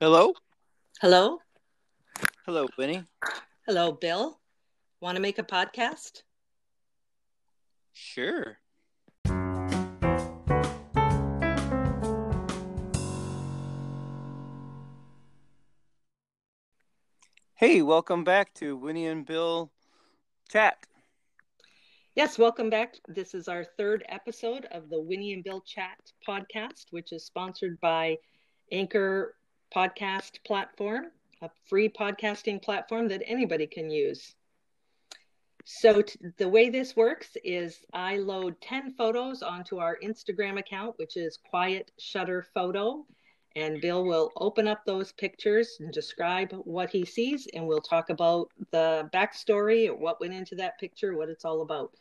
Hello? Hello? Hello, Winnie. Hello, Bill. Want to make a podcast? Sure. Hey, welcome back to Winnie and Bill Chat. Yes, welcome back. This is our third episode of the Winnie and Bill Chat podcast, which is sponsored by Anchor Podcast Platform, a free podcasting platform that anybody can use. So, t- the way this works is I load 10 photos onto our Instagram account, which is Quiet Shutter Photo. And Bill will open up those pictures and describe what he sees, and we'll talk about the backstory, what went into that picture, what it's all about.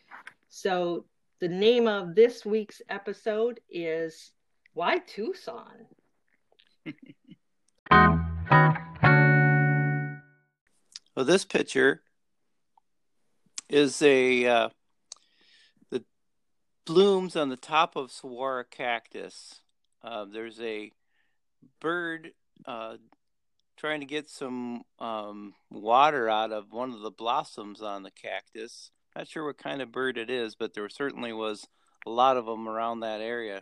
So, the name of this week's episode is Why Tucson? Well, this picture is a uh, the blooms on the top of saguaro cactus. Uh, there's a bird uh, trying to get some um, water out of one of the blossoms on the cactus. Not sure what kind of bird it is, but there certainly was a lot of them around that area.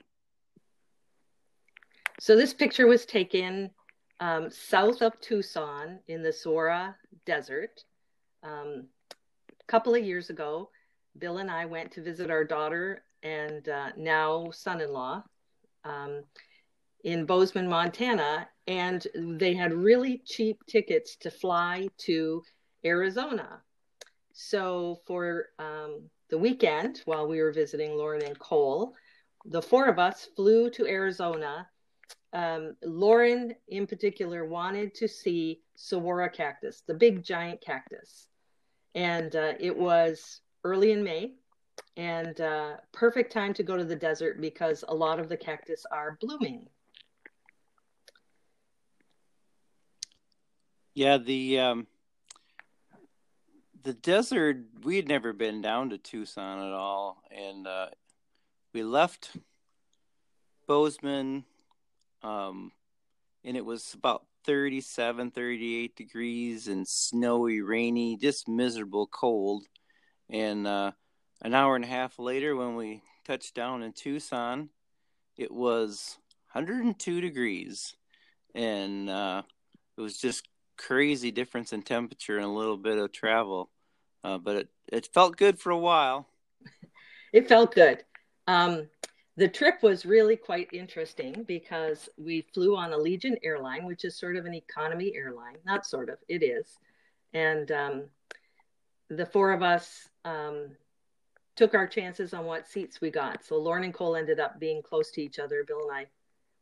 So this picture was taken um, south of Tucson in the Sonora Desert. Um, a couple of years ago, Bill and I went to visit our daughter and uh, now son-in-law um, in Bozeman, Montana, and they had really cheap tickets to fly to Arizona. So for um, the weekend, while we were visiting Lauren and Cole, the four of us flew to Arizona um, Lauren, in particular, wanted to see saguaro cactus, the big giant cactus. And uh, it was early in May and uh, perfect time to go to the desert because a lot of the cactus are blooming. Yeah, the um, the desert. We had never been down to Tucson at all, and uh, we left Bozeman um, and it was about 37, 38 degrees and snowy, rainy, just miserable cold. And uh, an hour and a half later, when we touched down in Tucson, it was 102 degrees. And uh, it was just crazy difference in temperature and a little bit of travel. Uh, but it, it felt good for a while. It felt good. Um, the trip was really quite interesting because we flew on Allegiant Airline, which is sort of an economy airline. Not sort of, it is. And um, the four of us um, took our chances on what seats we got. So Lauren and Cole ended up being close to each other. Bill and I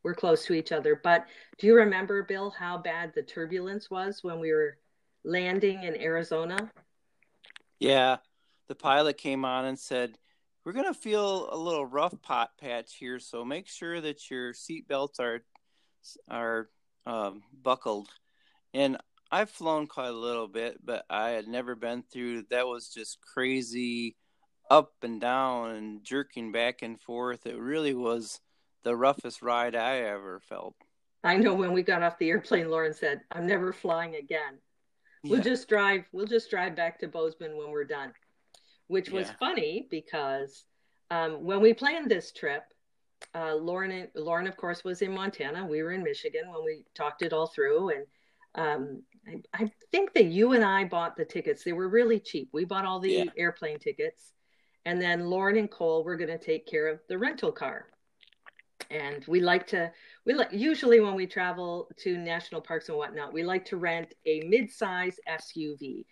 were close to each other. But do you remember, Bill, how bad the turbulence was when we were landing in Arizona? Yeah. The pilot came on and said, we're going to feel a little rough pot patch here, so make sure that your seat belts are are um, buckled. And I've flown quite a little bit, but I had never been through that was just crazy up and down and jerking back and forth. It really was the roughest ride I ever felt. I know when we got off the airplane, Lauren said, I'm never flying again. We'll yeah. just drive we'll just drive back to Bozeman when we're done which was yeah. funny because um, when we planned this trip, uh, Lauren, Lauren, of course, was in Montana. We were in Michigan when we talked it all through. And um, I, I, think that you and I bought the tickets. They were really cheap. We bought all the yeah. airplane tickets. And then Lauren and Cole were going to take care of the rental car. And we like to, we like, usually when we travel to national parks and whatnot, we like to rent a mid size SUV.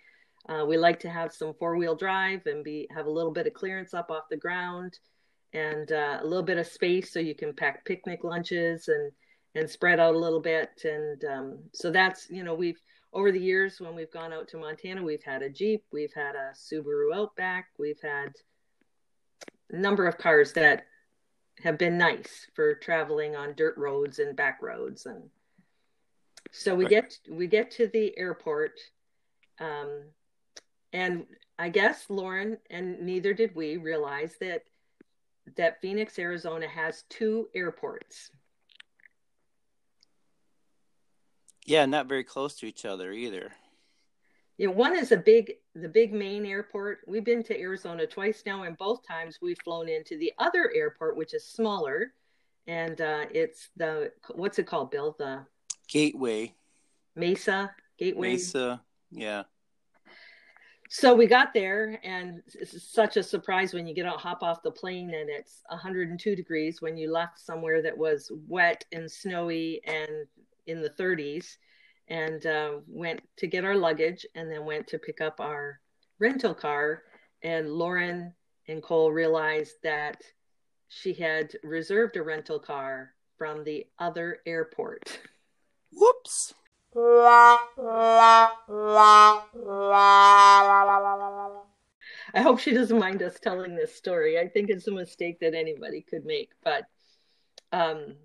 Uh, we like to have some four wheel drive and be have a little bit of clearance up off the ground and uh, a little bit of space so you can pack picnic lunches and and spread out a little bit. And um, so that's you know we've over the years when we've gone out to Montana, we've had a Jeep, we've had a Subaru Outback, we've had a number of cars that have been nice for traveling on dirt roads and back roads and so we right. get we get to the airport um, and I guess Lauren and neither did we realize that that Phoenix, Arizona has two airports. Yeah, not very close to each other either. Yeah, one is a big, the big main airport. We've been to Arizona twice now, and both times we've flown into the other airport, which is smaller, and uh, it's the what's it called, Bill? The Gateway. Mesa Gateway. Mesa, yeah. So we got there, and it's such a surprise when you get out, hop off the plane, and it's 102 degrees when you left somewhere that was wet and snowy and in the 30s and uh, went to get our luggage and then went to pick up our rental car. And Lauren and Cole realized that she had reserved a rental car from the other airport. Whoops. I hope she doesn't mind us telling this story. I think it's a mistake that anybody could make, but um,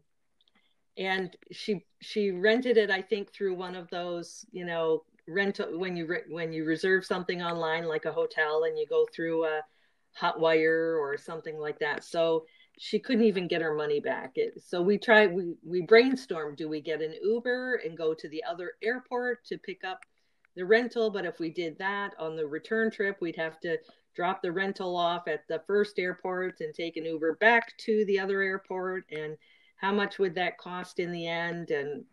and she she rented it i think through one of those you know rental when you when you reserve something online like a hotel and you go through a hotwire or something like that so she couldn't even get her money back. It, so we tried we we brainstormed do we get an uber and go to the other airport to pick up the rental? But if we did that on the return trip we'd have to drop the rental off at the first airport and take an uber back to the other airport. And how much would that cost in the end? And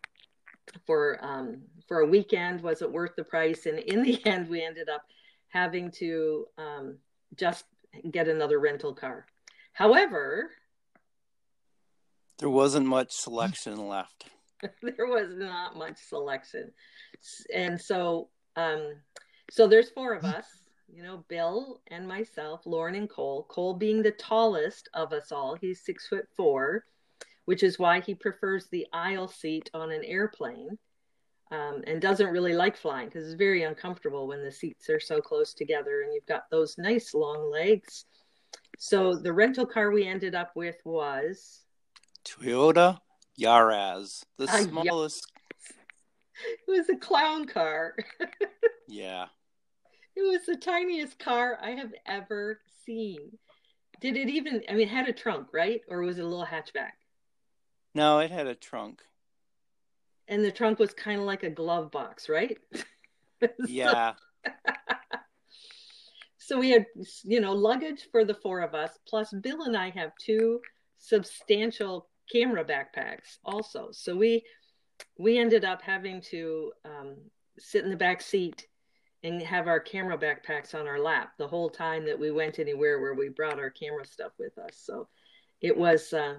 for um, for a weekend was it worth the price? And in the end we ended up having to um, just get another rental car however there wasn't much selection left. There was not much selection. And so um, so there's four of us you know bill and myself lauren and cole. Cole being the tallest of us all he's six foot four which is why he prefers the aisle seat on an airplane um, and doesn't really like flying because it's very uncomfortable when the seats are so close together and you've got those nice long legs. So the rental car we ended up with was Toyota Yaris, the uh, smallest. It was a clown car. yeah. It was the tiniest car I have ever seen. Did it even, I mean, it had a trunk, right? Or was it a little hatchback? No, it had a trunk. And the trunk was kind of like a glove box, right? Yeah. So we had, you know, luggage for the four of us, plus Bill and I have two substantial camera backpacks also. So we we ended up having to um, sit in the back seat and have our camera backpacks on our lap the whole time that we went anywhere where we brought our camera stuff with us. So it was uh,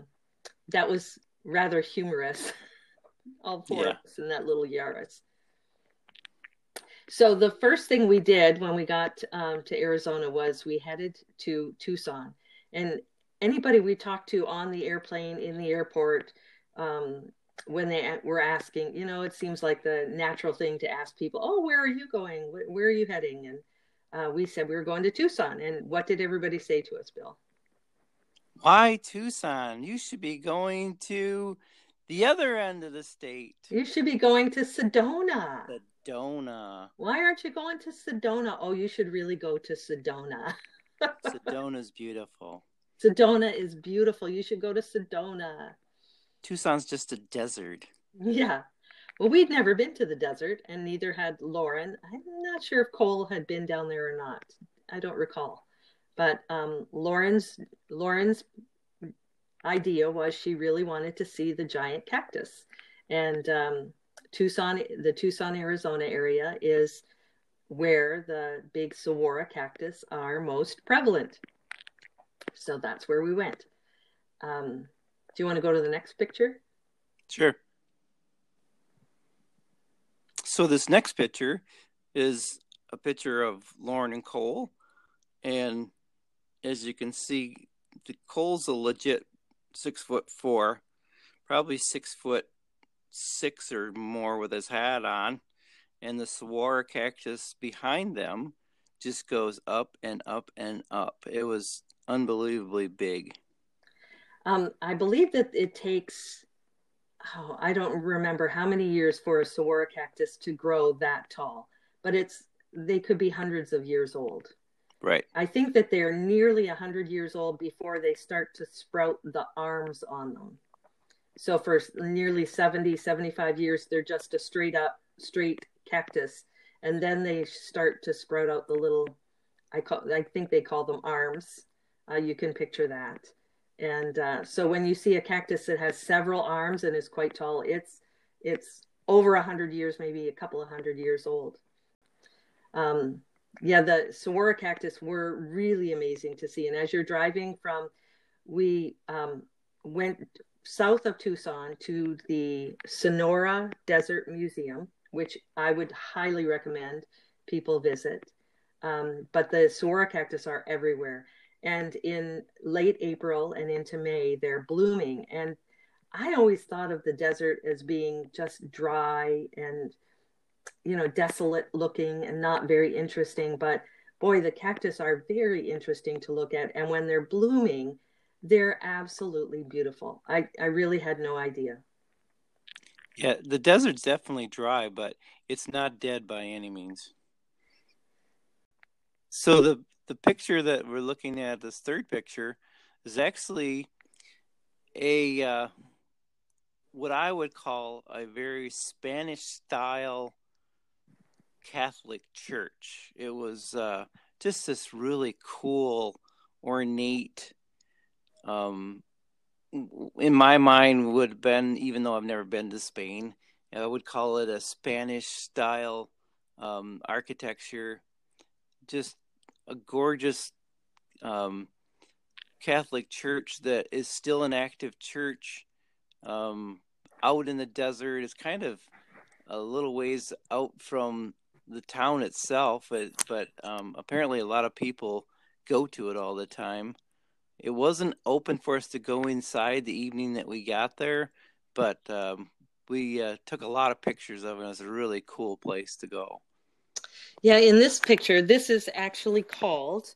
that was rather humorous. All four yeah. of us in that little Yaris. So the first thing we did when we got um, to Arizona was we headed to Tucson, and anybody we talked to on the airplane in the airport, um, when they were asking, you know, it seems like the natural thing to ask people, "Oh, where are you going? Where are you heading?" And uh, we said we were going to Tucson. And what did everybody say to us, Bill? Why Tucson? You should be going to the other end of the state. You should be going to Sedona. Sedona. Why aren't you going to Sedona? Oh, you should really go to Sedona. Sedona's beautiful. Sedona is beautiful. You should go to Sedona. Tucson's just a desert. Yeah. Well, we'd never been to the desert, and neither had Lauren. I'm not sure if Cole had been down there or not. I don't recall. But um, Lauren's Lauren's idea was she really wanted to see the giant cactus, and um, Tucson, the Tucson, Arizona area is where the big saguaro cactus are most prevalent. So that's where we went. Um, do you want to go to the next picture? Sure. So this next picture is a picture of Lauren and Cole, and as you can see, Cole's a legit six foot four, probably six foot six or more with his hat on, and the saguaro cactus behind them just goes up and up and up. It was unbelievably big. Um, I believe that it takes, oh, I don't remember how many years for a saguaro cactus to grow that tall, but it's they could be hundreds of years old. Right. I think that they're nearly a 100 years old before they start to sprout the arms on them. So for nearly 70, 75 years, they're just a straight up, straight cactus. And then they start to sprout out the little, I call, I think they call them arms. Uh, you can picture that. And uh, so when you see a cactus that has several arms and is quite tall, it's it's over a hundred years, maybe a couple of hundred years old. Um, yeah, the saguaro cactus were really amazing to see. And as you're driving from, we um, went south of Tucson to the Sonora Desert Museum, which I would highly recommend people visit. Um, but the saguaro cactus are everywhere and in late April and into May, they're blooming. And I always thought of the desert as being just dry and, you know, desolate looking and not very interesting. But boy, the cactus are very interesting to look at. And when they're blooming, they're absolutely beautiful. I, I really had no idea. Yeah, the desert's definitely dry, but it's not dead by any means. So the the picture that we're looking at, this third picture, is actually a uh, what I would call a very Spanish style Catholic church. It was uh, just this really cool, ornate. Um, in my mind, would have been even though I've never been to Spain, I would call it a Spanish style um, architecture. Just a gorgeous um, Catholic church that is still an active church um, out in the desert. It's kind of a little ways out from the town itself, but, but um, apparently a lot of people go to it all the time. It wasn't open for us to go inside the evening that we got there, but um, we uh, took a lot of pictures of it. It was a really cool place to go. Yeah, in this picture, this is actually called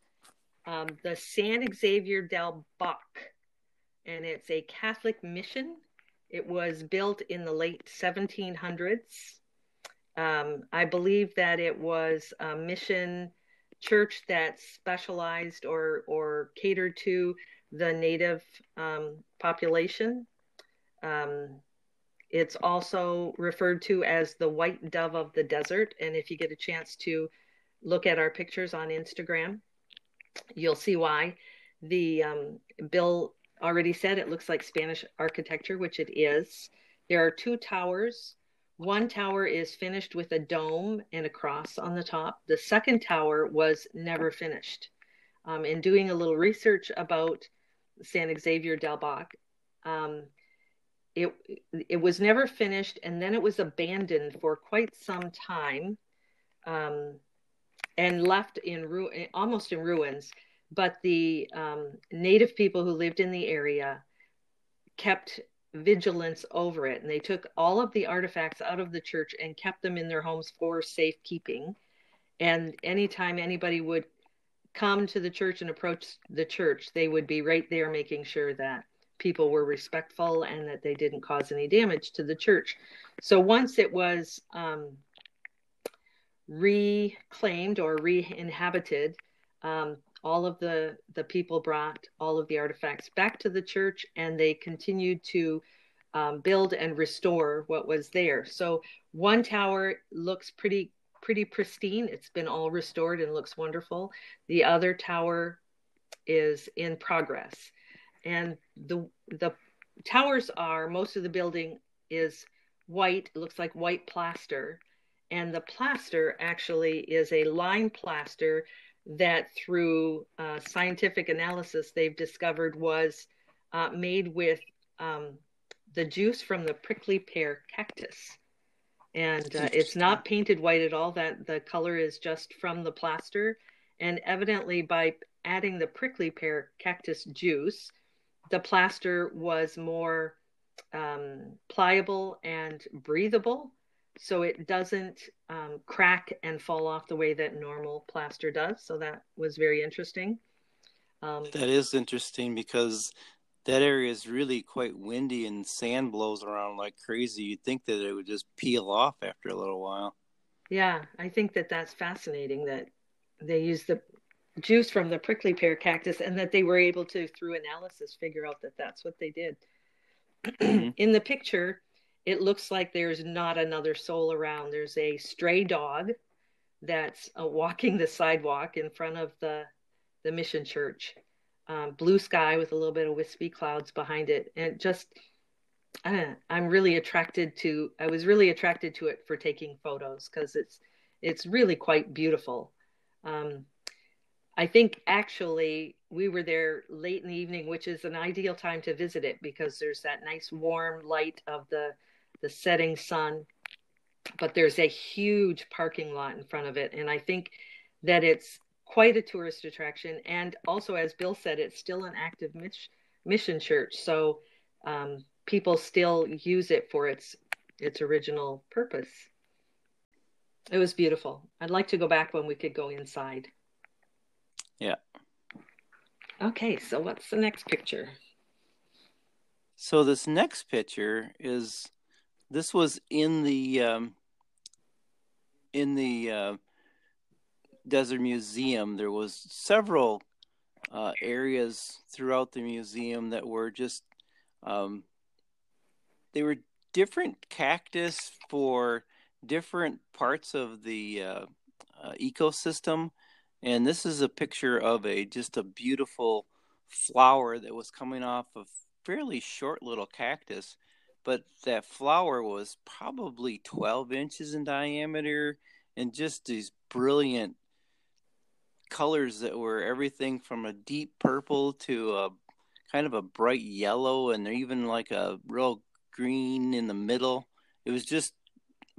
um, the San Xavier del Bac, and it's a Catholic mission. It was built in the late 1700s. Um, I believe that it was a mission church that specialized or or catered to the native um, population. Um, it's also referred to as the white dove of the desert. And if you get a chance to look at our pictures on Instagram, you'll see why. The um, Bill already said it looks like Spanish architecture, which it is. There are two towers. One tower is finished with a dome and a cross on the top. The second tower was never finished. Um, in doing a little research about San Xavier del Bac, um, it it was never finished and then it was abandoned for quite some time um, and left in ru- almost in ruins but the um, native people who lived in the area kept vigilance over it and they took all of the artifacts out of the church and kept them in their homes for safekeeping and anytime anybody would come to the church and approach the church they would be right there making sure that people were respectful and that they didn't cause any damage to the church. So once it was um, reclaimed or re-inhabited, um, all of the the people brought all of the artifacts back to the church, and they continued to um, build and restore what was there. So one tower looks pretty pretty pristine. It's been all restored and looks wonderful. The other tower is in progress and the the towers are most of the building is white it looks like white plaster and the plaster actually is a lime plaster that through uh, scientific analysis they've discovered was uh, made with um, the juice from the prickly pear cactus. And uh, it's not painted white at all. That the color is just from the plaster. And evidently by adding the prickly pear cactus juice the plaster was more um, pliable and breathable, so it doesn't um, crack and fall off the way that normal plaster does. So that was very interesting. Um, that is interesting because that area is really quite windy and sand blows around like crazy. You'd think that it would just peel off after a little while. Yeah, I think that that's fascinating that they use the juice from the prickly pear cactus and that they were able to through analysis figure out that that's what they did mm-hmm. in the picture, it looks like there's not another soul around. There's a stray dog that's uh, walking the sidewalk in front of the the mission church. Um, blue sky with a little bit of wispy clouds behind it, and just uh, I'm really attracted to. I was really attracted to it for taking photos because it's it's really quite beautiful. Um, I think actually we were there late in the evening, which is an ideal time to visit it because there's that nice warm light of the the setting sun. But there's a huge parking lot in front of it, and I think that it's quite a tourist attraction. And also, as Bill said, it's still an active mission church, so um, people still use it for its its original purpose. It was beautiful. I'd like to go back when we could go inside. Yeah. Okay, so what's the next picture? So this next picture is this was in the um, in the uh, Desert Museum. There was several uh, areas throughout the museum that were just um, they were different cactus for different parts of the uh, uh ecosystem and this is a picture of a just a beautiful flower that was coming off of fairly short little cactus but that flower was probably 12 inches in diameter and just these brilliant colors that were everything from a deep purple to a kind of a bright yellow and even like a real green in the middle. It was just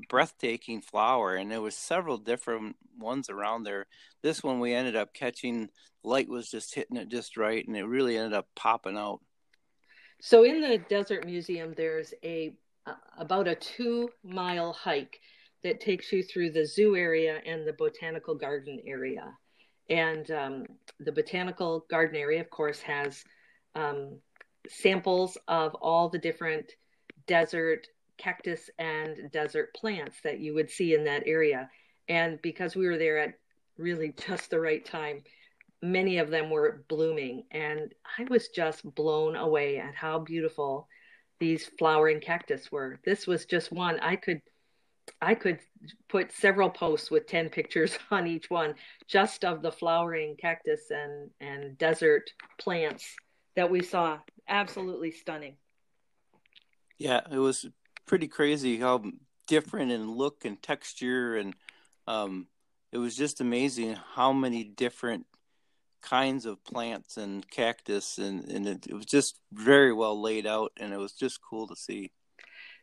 breathtaking flower and there was several different ones around there. This one we ended up catching light was just hitting it just right and it really ended up popping out so in the desert museum there's a uh, about a two mile hike that takes you through the zoo area and the botanical garden area and um, the botanical garden area of course has um, samples of all the different desert cactus and desert plants that you would see in that area. And because we were there at really just the right time, many of them were blooming. And I was just blown away at how beautiful these flowering cactus were. This was just one. I could I could put several posts with 10 pictures on each one just of the flowering cactus and, and desert plants that we saw. Absolutely stunning. Yeah, it was pretty crazy how different in look and texture and um, it was just amazing how many different kinds of plants and cactus and, and it, it, was just very well laid out and it was just cool to see.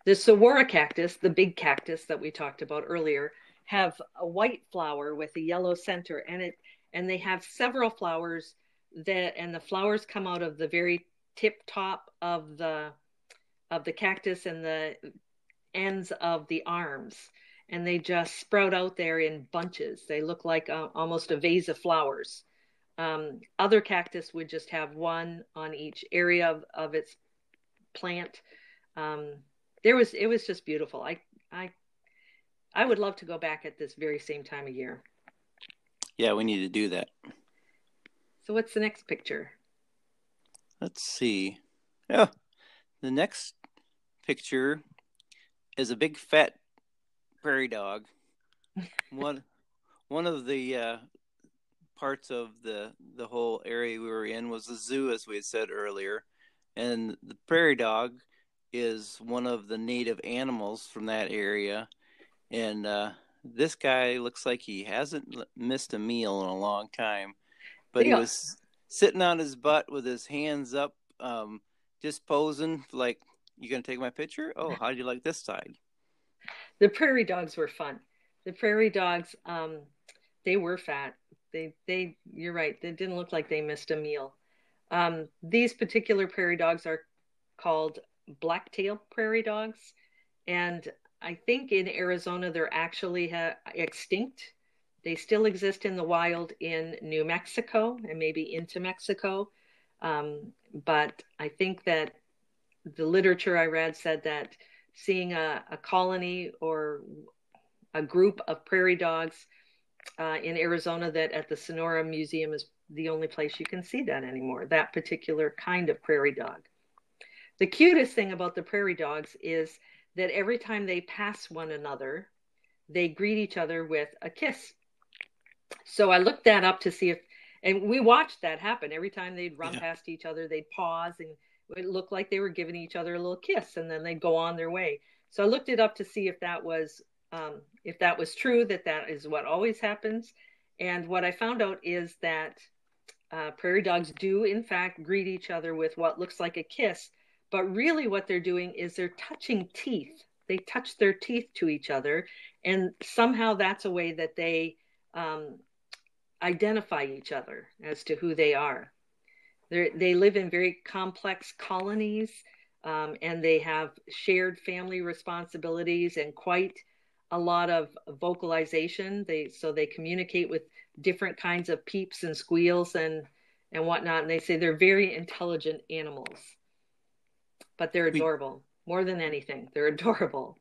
The saguaro cactus the big cactus that we talked about earlier have a white flower with a yellow center and it and they have several flowers that and the flowers come out of the very tip top of the of the cactus and the ends of the arms. And they just sprout out there in bunches. They look like uh, almost a vase of flowers um, other cactus would just have one on each area of, of its plant. Um, there was it was just beautiful. I i i would love to go back at this very same time of year. Yeah we need to do that. So what's the next picture? Let's see. Yeah the next picture is a big fat prairie dog. one one of the uh, parts of the the whole area we were in was the zoo, as we had said earlier, and the prairie dog is one of the native animals from that area, and uh, this guy looks like he hasn't missed a meal in a long time, but yeah. he was sitting on his butt with his hands up, um, just posing like you gonna take my picture? Oh, how do you like this side? The prairie dogs were fun. The prairie dogs, um, they were fat. They, they, you're right. They didn't look like they missed a meal. Um, these particular prairie dogs are called blacktail prairie dogs, and I think in Arizona they're actually ha- extinct. They still exist in the wild in New Mexico and maybe into Mexico, um, but I think that the literature I read said that seeing a, a colony or a group of prairie dogs uh, in Arizona that at the Sonora Museum is the only place you can see that anymore, that particular kind of prairie dog. The cutest thing about the prairie dogs is that every time they pass one another, they greet each other with a kiss. So I looked that up to see if, and we watched that happen. Every time they'd run yeah. past each other, they'd pause and it looked like they were giving each other a little kiss and then they'd go on their way. So I looked it up to see if that was um, if that was true, that that is what always happens. And what I found out is that uh, prairie dogs do, in fact, greet each other with what looks like a kiss, but really what they're doing is they're touching teeth. They touch their teeth to each other, and somehow that's a way that they um, identify each other as to who they are. They're, they live in very complex colonies, um, and they have shared family responsibilities and quite a lot of vocalization. They so they communicate with different kinds of peeps and squeals and and whatnot. And they say they're very intelligent animals, but they're adorable we, more than anything. They're adorable.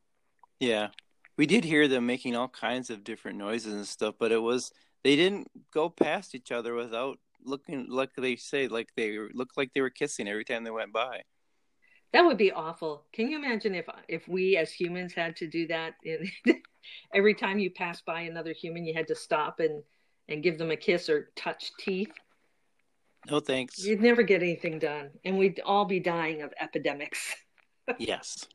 Yeah, we did hear them making all kinds of different noises and stuff, but it was they didn't go past each other without looking like they say like they looked like they were kissing every time they went by. That would be awful. Can you imagine if if we as humans had to do that? every time you pass by another human, you had to stop and and give them a kiss or touch teeth. No thanks. You'd never get anything done, and we'd all be dying of epidemics. yes,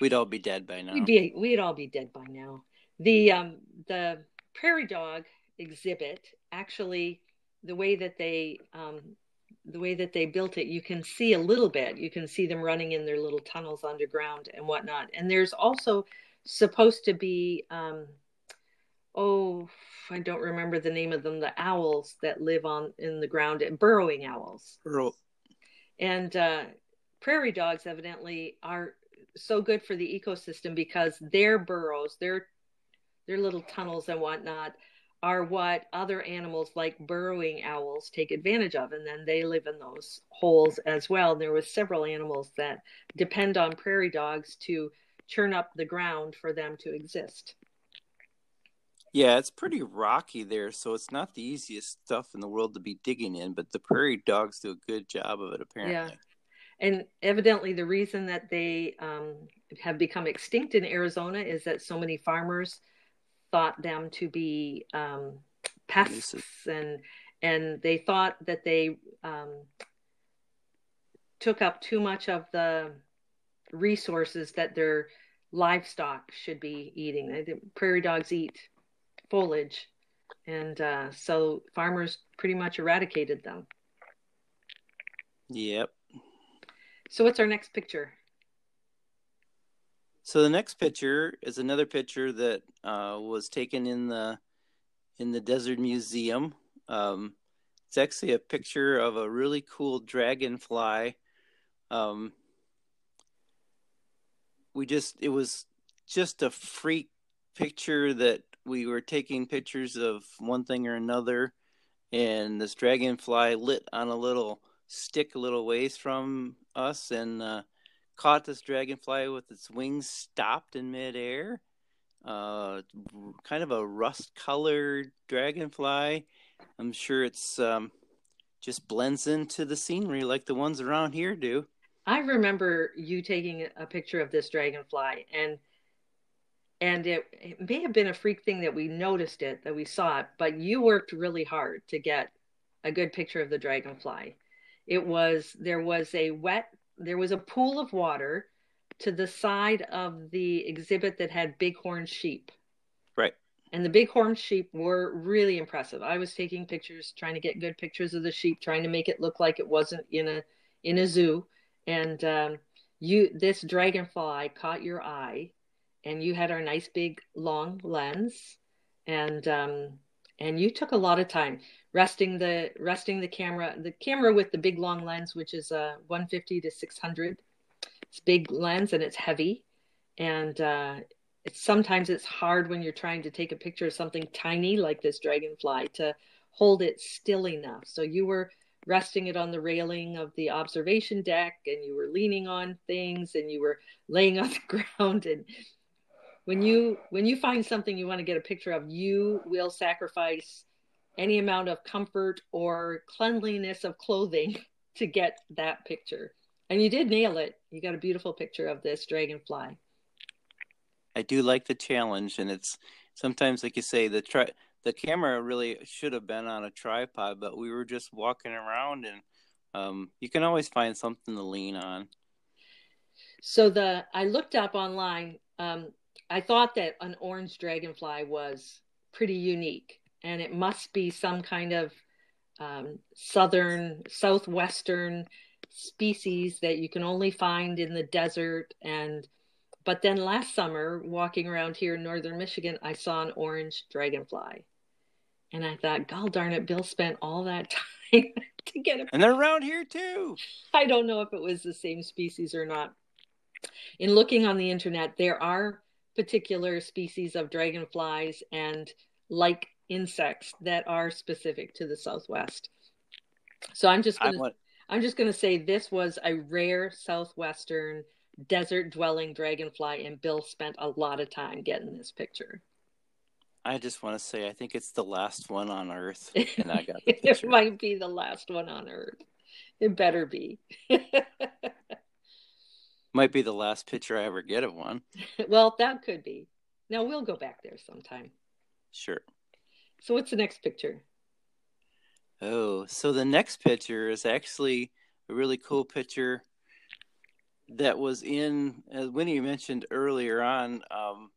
we'd all be dead by now. We'd be we'd all be dead by now. The um the prairie dog exhibit actually the way that they um, the way that they built it, you can see a little bit. You can see them running in their little tunnels underground and whatnot. And there's also supposed to be, um, oh, I don't remember the name of them, the owls that live on in the ground, burrowing owls. Burrow. And uh, prairie dogs evidently are so good for the ecosystem because their burrows, their their little tunnels and whatnot are what other animals like burrowing owls take advantage of and then they live in those holes as well. There was several animals that depend on prairie dogs to churn up the ground for them to exist. Yeah it's pretty rocky there so it's not the easiest stuff in the world to be digging in but the prairie dogs do a good job of it apparently. Yeah. And evidently the reason that they um, have become extinct in arizona is that so many farmers thought them to be um, pests and and they thought that they um, took up too much of the resources that their livestock should be eating. The prairie dogs eat foliage, and uh, so farmers pretty much eradicated them. Yep. So what's our next picture? So the next picture is another picture that uh, was taken in the in the Desert Museum. Um, it's actually a picture of a really cool dragonfly. Um, we just it was just a freak picture that we were taking pictures of one thing or another, and this dragonfly lit on a little stick a little ways from us, and uh, caught this dragonfly with its wings stopped in midair. Uh, kind of a rust colored dragonfly. I'm sure it's um, just blends into the scenery like the ones around here do. I remember you taking a picture of this dragonfly and and it, it, may have been a freak thing that we noticed it that we saw it but you worked really hard to get a good picture of the dragonfly it was there was a wet there was a pool of water to the side of the exhibit that had bighorn sheep. Right. And the bighorn sheep were really impressive. I was taking pictures, trying to get good pictures of the sheep, trying to make it look like it wasn't in a in a zoo. And um, you, this dragonfly caught your eye, and you had our nice big long lens, and um, and you took a lot of time resting the resting the camera the camera with the big long lens which is a 150 to 600 it's big lens and it's heavy and uh, it's sometimes it's hard when you're trying to take a picture of something tiny like this dragonfly to hold it still enough. So you were resting it on the railing of the observation deck and you were leaning on things and you were laying on the ground and when you when you find something you want to get a picture of you will sacrifice any amount of comfort or cleanliness of clothing to get that picture. And you did nail it. You got a beautiful picture of this dragonfly. I do like the challenge, and it's sometimes, like you say, the tri- the camera really should have been on a tripod, but we were just walking around, and um, you can always find something to lean on. So the I looked up online. Um, I thought that an orange dragonfly was pretty unique, and it must be some kind of um, southern, southwestern species that you can only find in the desert. And but then last summer, walking around here in northern Michigan, I saw an orange dragonfly, and I thought, "God darn it, Bill spent all that time to get it." And they're around here too. I don't know if it was the same species or not. In looking on the internet, there are particular species of dragonflies and like insects that are specific to the Southwest. So I'm just gonna want... I'm just gonna say this was a rare southwestern desert dwelling dragonfly, and Bill spent a lot of time getting this picture. I just want to say I think it's the last one on Earth, and I got it might be the last one on Earth. It better be. might be the last picture I ever get of one. well, that could be. Now we'll go back there sometime. Sure. So what's the next picture? Oh, so the next picture is actually a really cool picture that was in, as Winnie mentioned earlier on, um,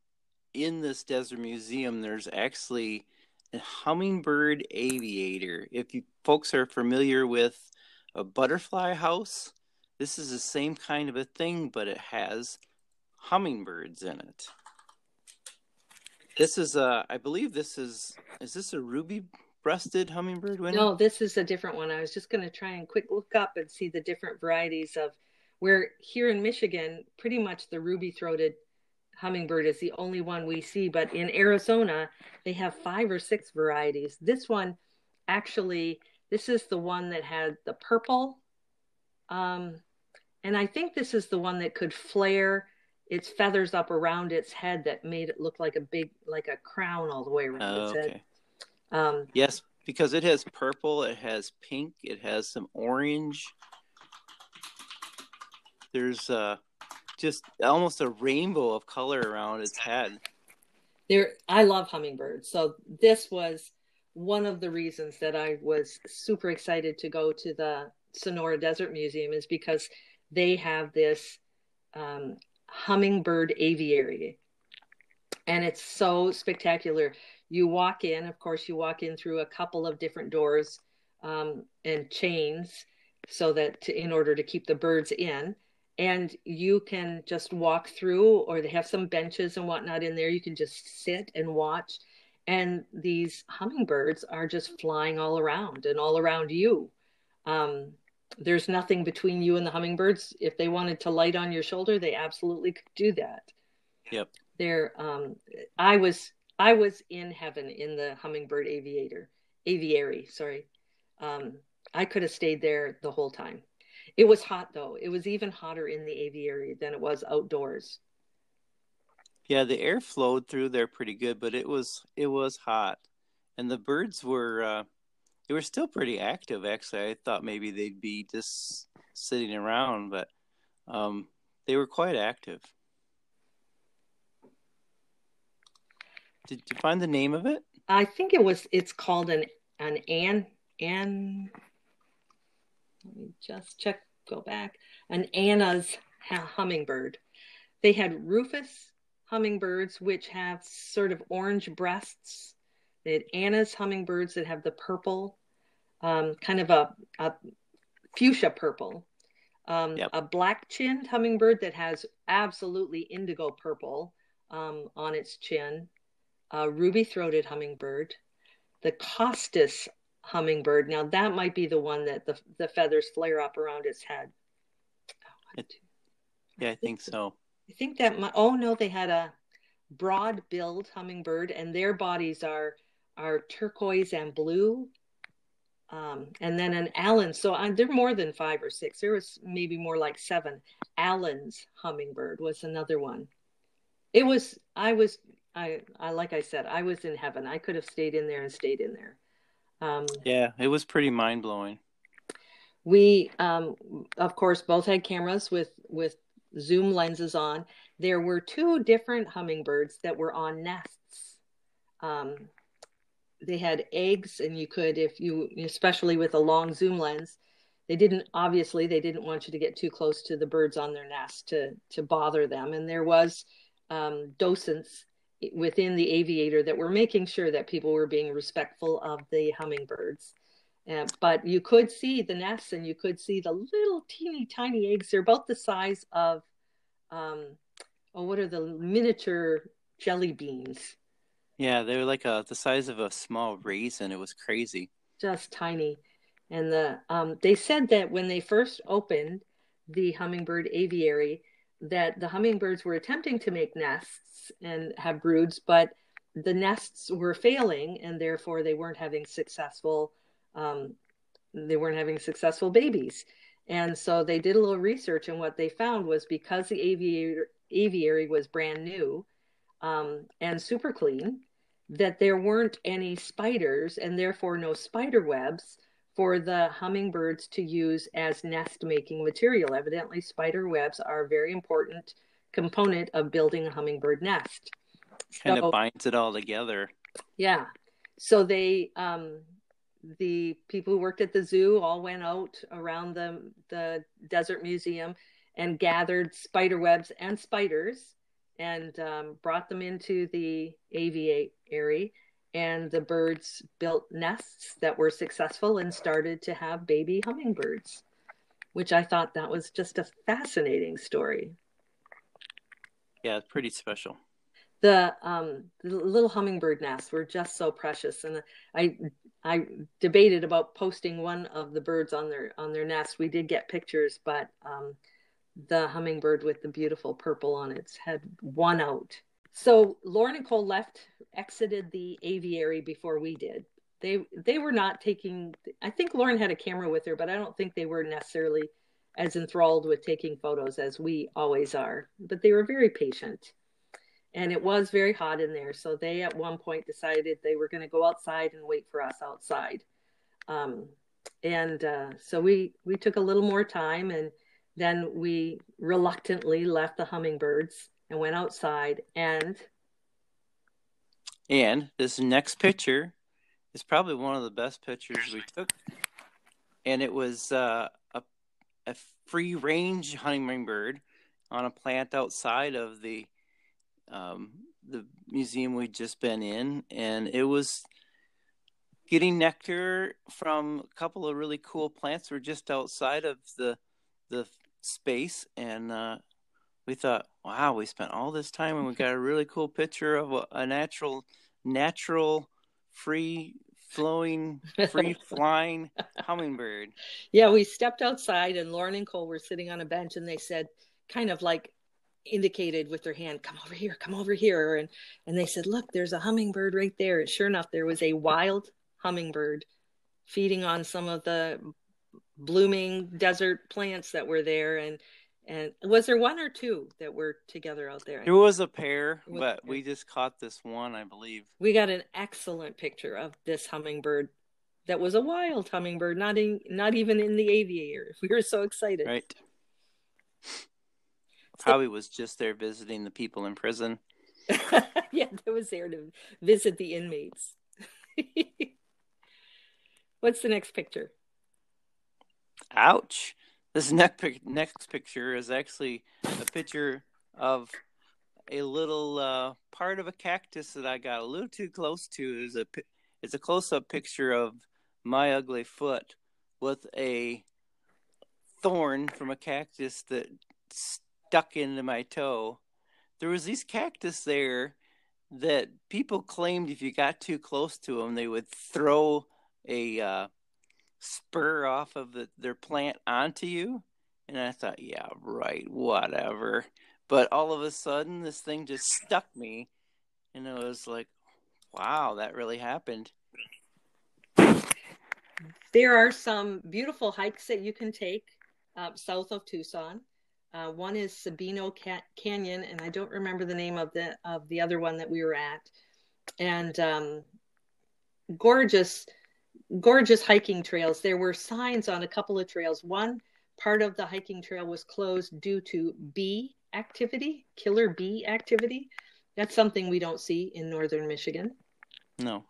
in this desert museum, there's actually a hummingbird aviator. If you folks are familiar with a butterfly house, this is the same kind of a thing, but it has hummingbirds in it. This is a, I believe this is, is this a ruby breasted hummingbird? Winnie? No, this is a different one. I was just going to try and quick look up and see the different varieties of where here in Michigan, pretty much the ruby throated hummingbird is the only one we see. But in Arizona, they have five or six varieties. This one, actually, this is the one that had the purple. Um, and I think this is the one that could flare its feathers up around its head that made it look like a big, like a crown all the way around oh, its head. Um, yes, because it has purple, it has pink, it has some orange. There's uh, just almost a rainbow of color around its head. There, I love hummingbirds, so this was one of the reasons that I was super excited to go to the Sonora Desert Museum is because they have this um, hummingbird aviary. And it's so spectacular. You walk in, of course, you walk in through a couple of different doors um, and chains so that to, in order to keep the birds in. And you can just walk through, or they have some benches and whatnot in there. You can just sit and watch. And these hummingbirds are just flying all around and all around you. Um, there's nothing between you and the hummingbirds. If they wanted to light on your shoulder, they absolutely could do that. Yep. There, um, I was I was in heaven in the hummingbird aviator aviary. Sorry, um, I could have stayed there the whole time. It was hot though. It was even hotter in the aviary than it was outdoors. Yeah, the air flowed through there pretty good, but it was it was hot, and the birds were. Uh, they were still pretty active. Actually, I thought maybe they'd be just sitting around, but um, they were quite active. Did you find the name of it? I think it was. It's called an an an an. Let me just check. Go back. An Anna's hummingbird. They had rufous hummingbirds, which have sort of orange breasts. They had Anna's hummingbirds that have the purple um, kind of a, a fuchsia purple, um, yep. a black chinned hummingbird that has absolutely indigo purple um, on its chin, a ruby throated hummingbird, the Costa's hummingbird. Now, that might be the one that the, the feathers flare up around its head. Oh, yeah, I think so. I think that my, oh no, they had a broad billed hummingbird, and their bodies are are turquoise and blue um, and then an Allen. So uh, there are more than five or six. There was maybe more like seven. Allen's hummingbird was another one. It was. I was. I. I like I said. I was in heaven. I could have stayed in there and stayed in there. Um, yeah, it was pretty mind blowing. we, um, of course, both had cameras with with zoom lenses on. There were two different hummingbirds that were on nests. Um, they had eggs, and you could, if you, especially with a long zoom lens, they didn't obviously they didn't want you to get too close to the birds on their nest to to bother them. And there was um, docents within the aviator that were making sure that people were being respectful of the hummingbirds. Uh, but you could see the nests and you could see the little teeny tiny eggs. They're about the size of, um, oh, what are the miniature jelly beans? Yeah, they were like a, the size of a small raisin. It was crazy. Just tiny. And the um, they said that when they first opened the hummingbird aviary, that the hummingbirds were attempting to make nests and have broods, but the nests were failing, and therefore they weren't having successful um, they weren't having successful babies. And so they did a little research, and what they found was because the aviary, aviary was brand new um, and super clean, that there weren't any spiders and therefore no spider webs for the hummingbirds to use as nest making material. Evidently, spider webs are a very important component of building a hummingbird nest. Kind so, of binds it all together. Yeah. So they um, the people who worked at the zoo all went out around the the desert museum and gathered spider webs and spiders and um, brought them into the and the birds built nests that were successful and started to have baby hummingbirds which i thought that was just a fascinating story. Yeah it's pretty special. The um the little hummingbird nests were just so precious and i i debated about posting one of the birds on their on their nest. We did get pictures but um the hummingbird with the beautiful purple on its head won out so lauren and cole left exited the aviary before we did they they were not taking i think lauren had a camera with her but i don't think they were necessarily as enthralled with taking photos as we always are but they were very patient and it was very hot in there. So they at one point decided they were going to go outside and wait for us outside. Um, and uh, so we we took a little more time, and then we reluctantly left the hummingbirds and went outside. And and this next picture is probably one of the best pictures we took, and it was uh, a a free range hummingbird on a plant outside of the um, the museum we'd just been in, and it was getting nectar from a couple of really cool plants. We're just outside of the the space, and uh, we thought, wow, we spent all this time, and we got a really cool picture of a, a natural, natural, free flowing, free flying hummingbird. Yeah, we stepped outside, and Lauren and Cole were sitting on a bench, and they said, kind of like indicated with their hand, come over here, come over here. And, and they said, look, there's a hummingbird right there. And sure enough, there was a wild hummingbird feeding on some of the blooming desert plants that were there. And, and was there one or two that were together out there? There was a pair, was but a pair. we just caught this one, I believe. We got an excellent picture of this hummingbird that was a wild hummingbird, not in, not even in the aviary. We were so excited. Right probably was just there visiting the people in prison. yeah, that was there to visit the inmates. What's the next picture? Ouch. This next next picture is actually a picture of a little uh, part of a cactus that I got a little too close to. Is a it's a close up picture of my ugly foot with a thorn from a cactus that stuck into my toe. There was these cactus there that people claimed if you got too close to them, they would throw a uh, spur off of the, their plant onto you. And I thought, yeah, right, whatever. But all of a sudden, this thing just stuck me. And it was like, wow, that really happened. There are some beautiful hikes that you can take uh, south of Tucson. Uh, one is Sabino Ca- Canyon, and I don't remember the name of the of the other one that we were at. And um, gorgeous gorgeous hiking trails. There were signs on a couple of trails. One part of the hiking trail was closed due to bee activity, killer bee activity. That's something we don't see in northern Michigan. No.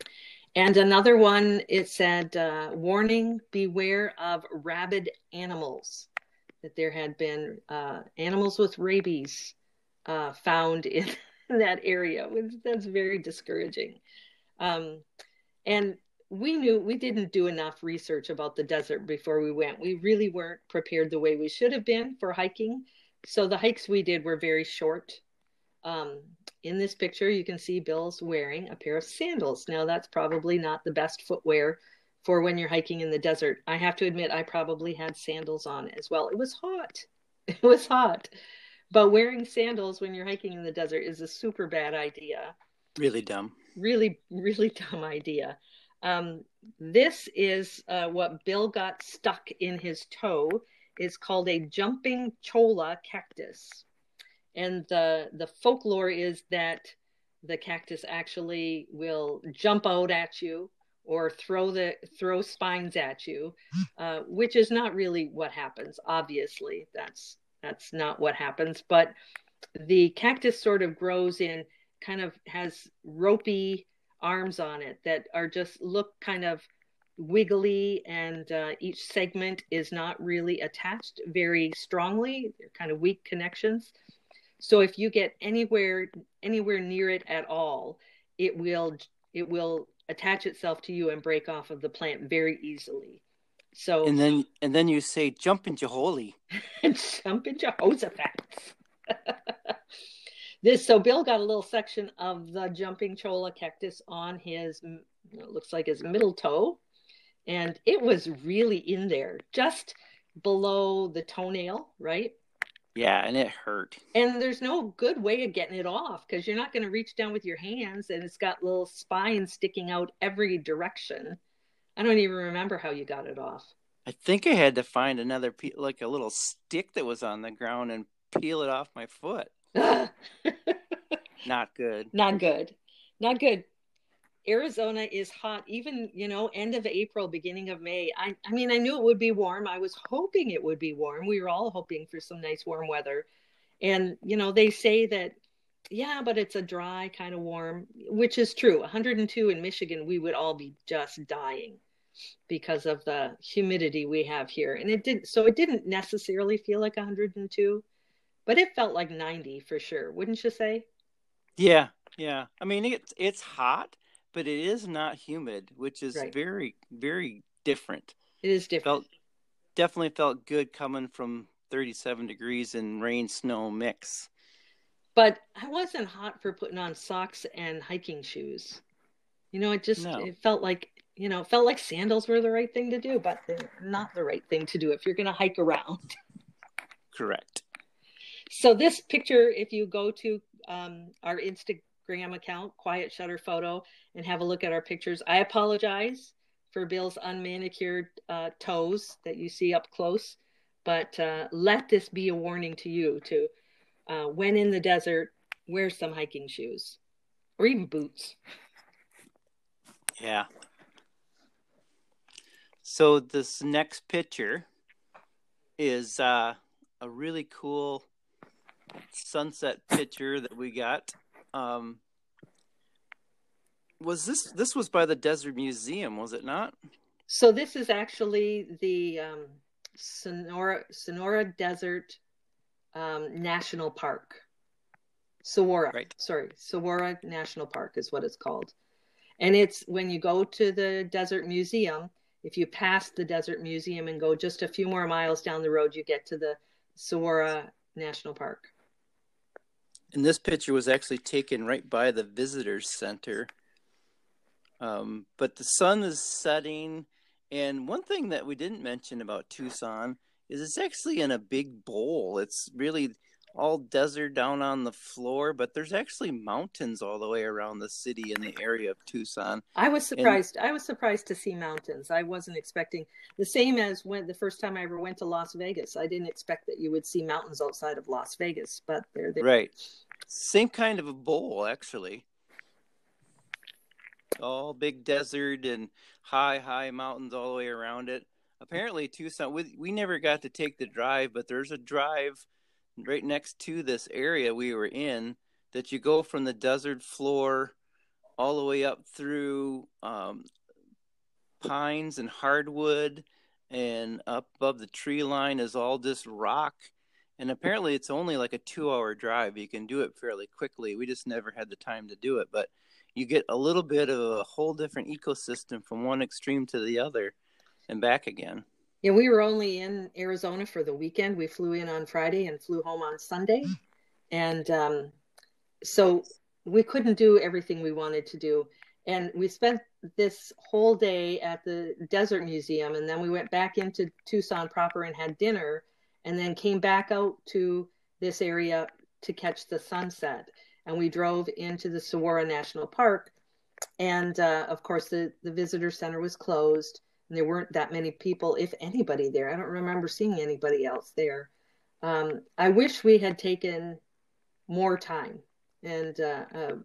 And another one, it said, uh, warning, beware of rabid animals. That there had been uh, animals with rabies uh, found in that area. That's very discouraging. Um, and we knew we didn't do enough research about the desert before we went. We really weren't prepared the way we should have been for hiking. So the hikes we did were very short. Um, in this picture, you can see Bill's wearing a pair of sandals. Now, that's probably not the best footwear for when you're hiking in the desert. I have to admit, I probably had sandals on as well. It was hot. It was hot. But wearing sandals when you're hiking in the desert is a super bad idea. Really dumb. Really, really dumb idea. Um, this is uh, what Bill got stuck in his toe. It's called a jumping cholla cactus and the the folklore is that the cactus actually will jump out at you or throw the throw spines at you, uh, which is not really what happens. Obviously, that's that's not what happens. But the cactus sort of grows in kind of has ropey arms on it that are just look kind of wiggly and uh, each segment is not really attached very strongly they're kind of weak connections so if you get anywhere anywhere near it at all, it will it will attach itself to you and break off of the plant very easily. So and then and then you say jump into holy, jump into Jehoshaphat. this so Bill got a little section of the jumping cholla cactus on his looks like his middle toe, and it was really in there, just below the toenail, right? Yeah, and it hurt. And there's no good way of getting it off because you're not going to reach down with your hands and it's got little spines sticking out every direction. I don't even remember how you got it off. I think I had to find another like a little stick that was on the ground and peel it off my foot. Not good. Not good. Not good. Arizona is hot, even you know, end of April, beginning of May. I, I mean, I knew it would be warm. I was hoping it would be warm. We were all hoping for some nice warm weather, and you know, they say that, yeah, but it's a dry kind of warm, which is true. 102 in Michigan, we would all be just dying because of the humidity we have here, and it didn't, So it didn't necessarily feel like 102, but it felt like 90 for sure. Wouldn't you say? Yeah, yeah. I mean, it's it's hot but it is not humid, which is right. very, very different. It is different. Felt, definitely felt good coming from 37 degrees and rain snow mix. But I wasn't hot for putting on socks and hiking shoes. You know, it just no. it felt like you know, it felt like sandals were the right thing to do, but they're not the right thing to do if you're going to hike around. Correct. So this picture, if you go to um, our Instagram account, Quiet Shutter Photo, and have a look at our pictures. I apologize for Bill's unmanicured uh, toes that you see up close, but uh, let this be a warning to you to, uh, when in the desert, wear some hiking shoes or even boots. Yeah. So this next picture is uh, a really cool sunset picture that we got um, was this this was by the Desert Museum, was it not? So this is actually the um, Sonora Sonora Desert um, National Park. Saguaro, right. sorry, Saguaro National Park is what it's called. And it's when you go to the Desert Museum, if you pass the Desert Museum and go just a few more miles down the road, you get to the Saguaro National Park. And this picture was actually taken right by the visitors center. Um, but the sun is setting, and one thing that we didn't mention about Tucson is it's actually in a big bowl. It's really all desert down on the floor, but there's actually mountains all the way around the city in the area of Tucson. I was surprised. And, I was surprised to see mountains. I wasn't expecting the same as when the first time I ever went to Las Vegas. I didn't expect that you would see mountains outside of Las Vegas, but they're there. Right. Same kind of a bowl, actually. all big desert and high, high mountains all the way around it. Apparently, Tucson, we, we never got to take the drive, but there's a drive right next to this area we were in that you go from the desert floor all the way up through um, pines and hardwood, and up above the tree line is all this rock. And apparently, it's only like a two hour drive. You can do it fairly quickly. We just never had the time to do it. But you get a little bit of a whole different ecosystem from one extreme to the other and back again. Yeah, we were only in Arizona for the weekend. We flew in on Friday and flew home on Sunday. And um, so we couldn't do everything we wanted to do. And we spent this whole day at the Desert Museum. And then we went back into Tucson proper and had dinner. And then came back out to this area to catch the sunset. And we drove into the Saguaro National Park. And uh, of course, the, the visitor center was closed and there weren't that many people, if anybody, there. I don't remember seeing anybody else there. Um, I wish we had taken more time, and uh, um,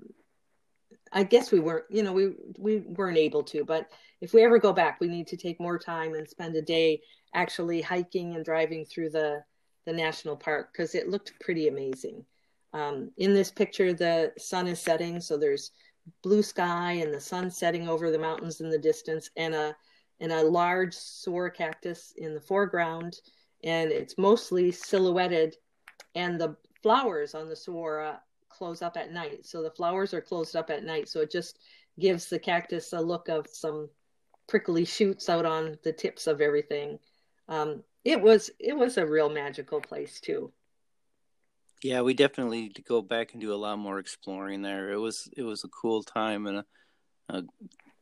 I guess we weren't. You know, we we weren't able to. But if we ever go back, we need to take more time and spend a day actually hiking and driving through the the national park because it looked pretty amazing. Um, in this picture, the sun is setting, so there's blue sky and the sun setting over the mountains in the distance, and a and a large saguaro cactus in the foreground, and it's mostly silhouetted, and the flowers on the saguaro close up at night. So the flowers are closed up at night, so it just gives the cactus a look of some prickly shoots out on the tips of everything. Um, it was it was a real magical place too. Yeah, we definitely need to go back and do a lot more exploring there. It was it was a cool time and a, a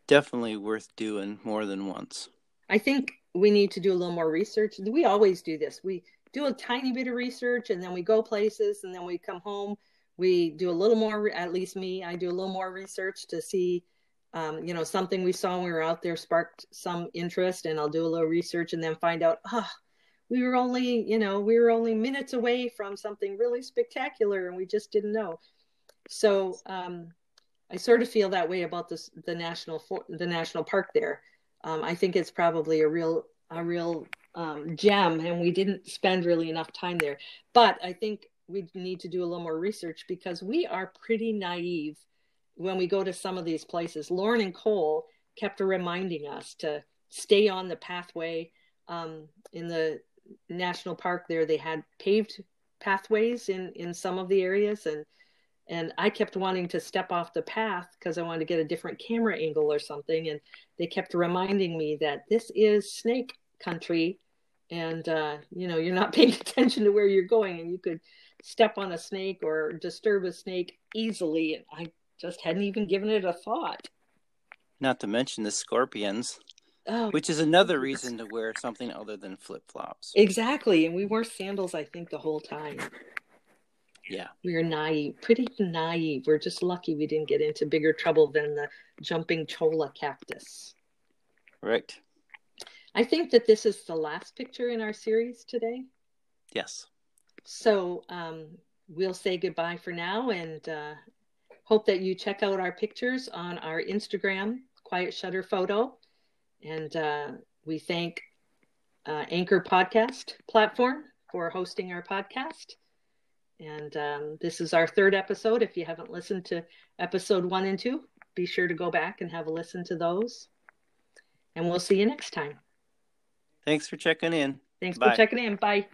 definitely worth doing more than once. I think we need to do a little more research. We always do this. We do a tiny bit of research and then we go places and then we come home. We do a little more, at least me, I do a little more research to see, um, you know, something we saw when we were out there sparked some interest and I'll do a little research and then find out, ah, oh, we were only, you know, we were only minutes away from something really spectacular and we just didn't know. So, um, I sort of feel that way about this the national the national park there. Um, I think it's probably a real a real um, gem, and we didn't spend really enough time there. But I think we need to do a little more research because we are pretty naive when we go to some of these places. Lauren and Cole kept reminding us to stay on the pathway. Um, in the national park, there they had paved pathways in in some of the areas, and and I kept wanting to step off the path because I wanted to get a different camera angle or something. And they kept reminding me that this is snake country, and uh, you know you're not paying attention to where you're going, and you could step on a snake or disturb a snake easily. And I just hadn't even given it a thought. Not to mention the scorpions. Oh, which is another reason to wear something other than flip flops. Exactly. And we wore sandals, I think, the whole time. Yeah. We are naive, pretty naive. We're just lucky we didn't get into bigger trouble than the jumping cholla cactus. Right. I think that this is the last picture in our series today. Yes. So um, we'll say goodbye for now and uh, hope that you check out our pictures on our Instagram, Quiet Shutter Photo. And uh, we thank uh, Anchor Podcast platform for hosting our podcast. And um, this is our third episode. If you haven't listened to episode one and two, be sure to go back and have a listen to those. And we'll see you next time. Thanks for checking in. Thanks Bye. for checking in. Bye.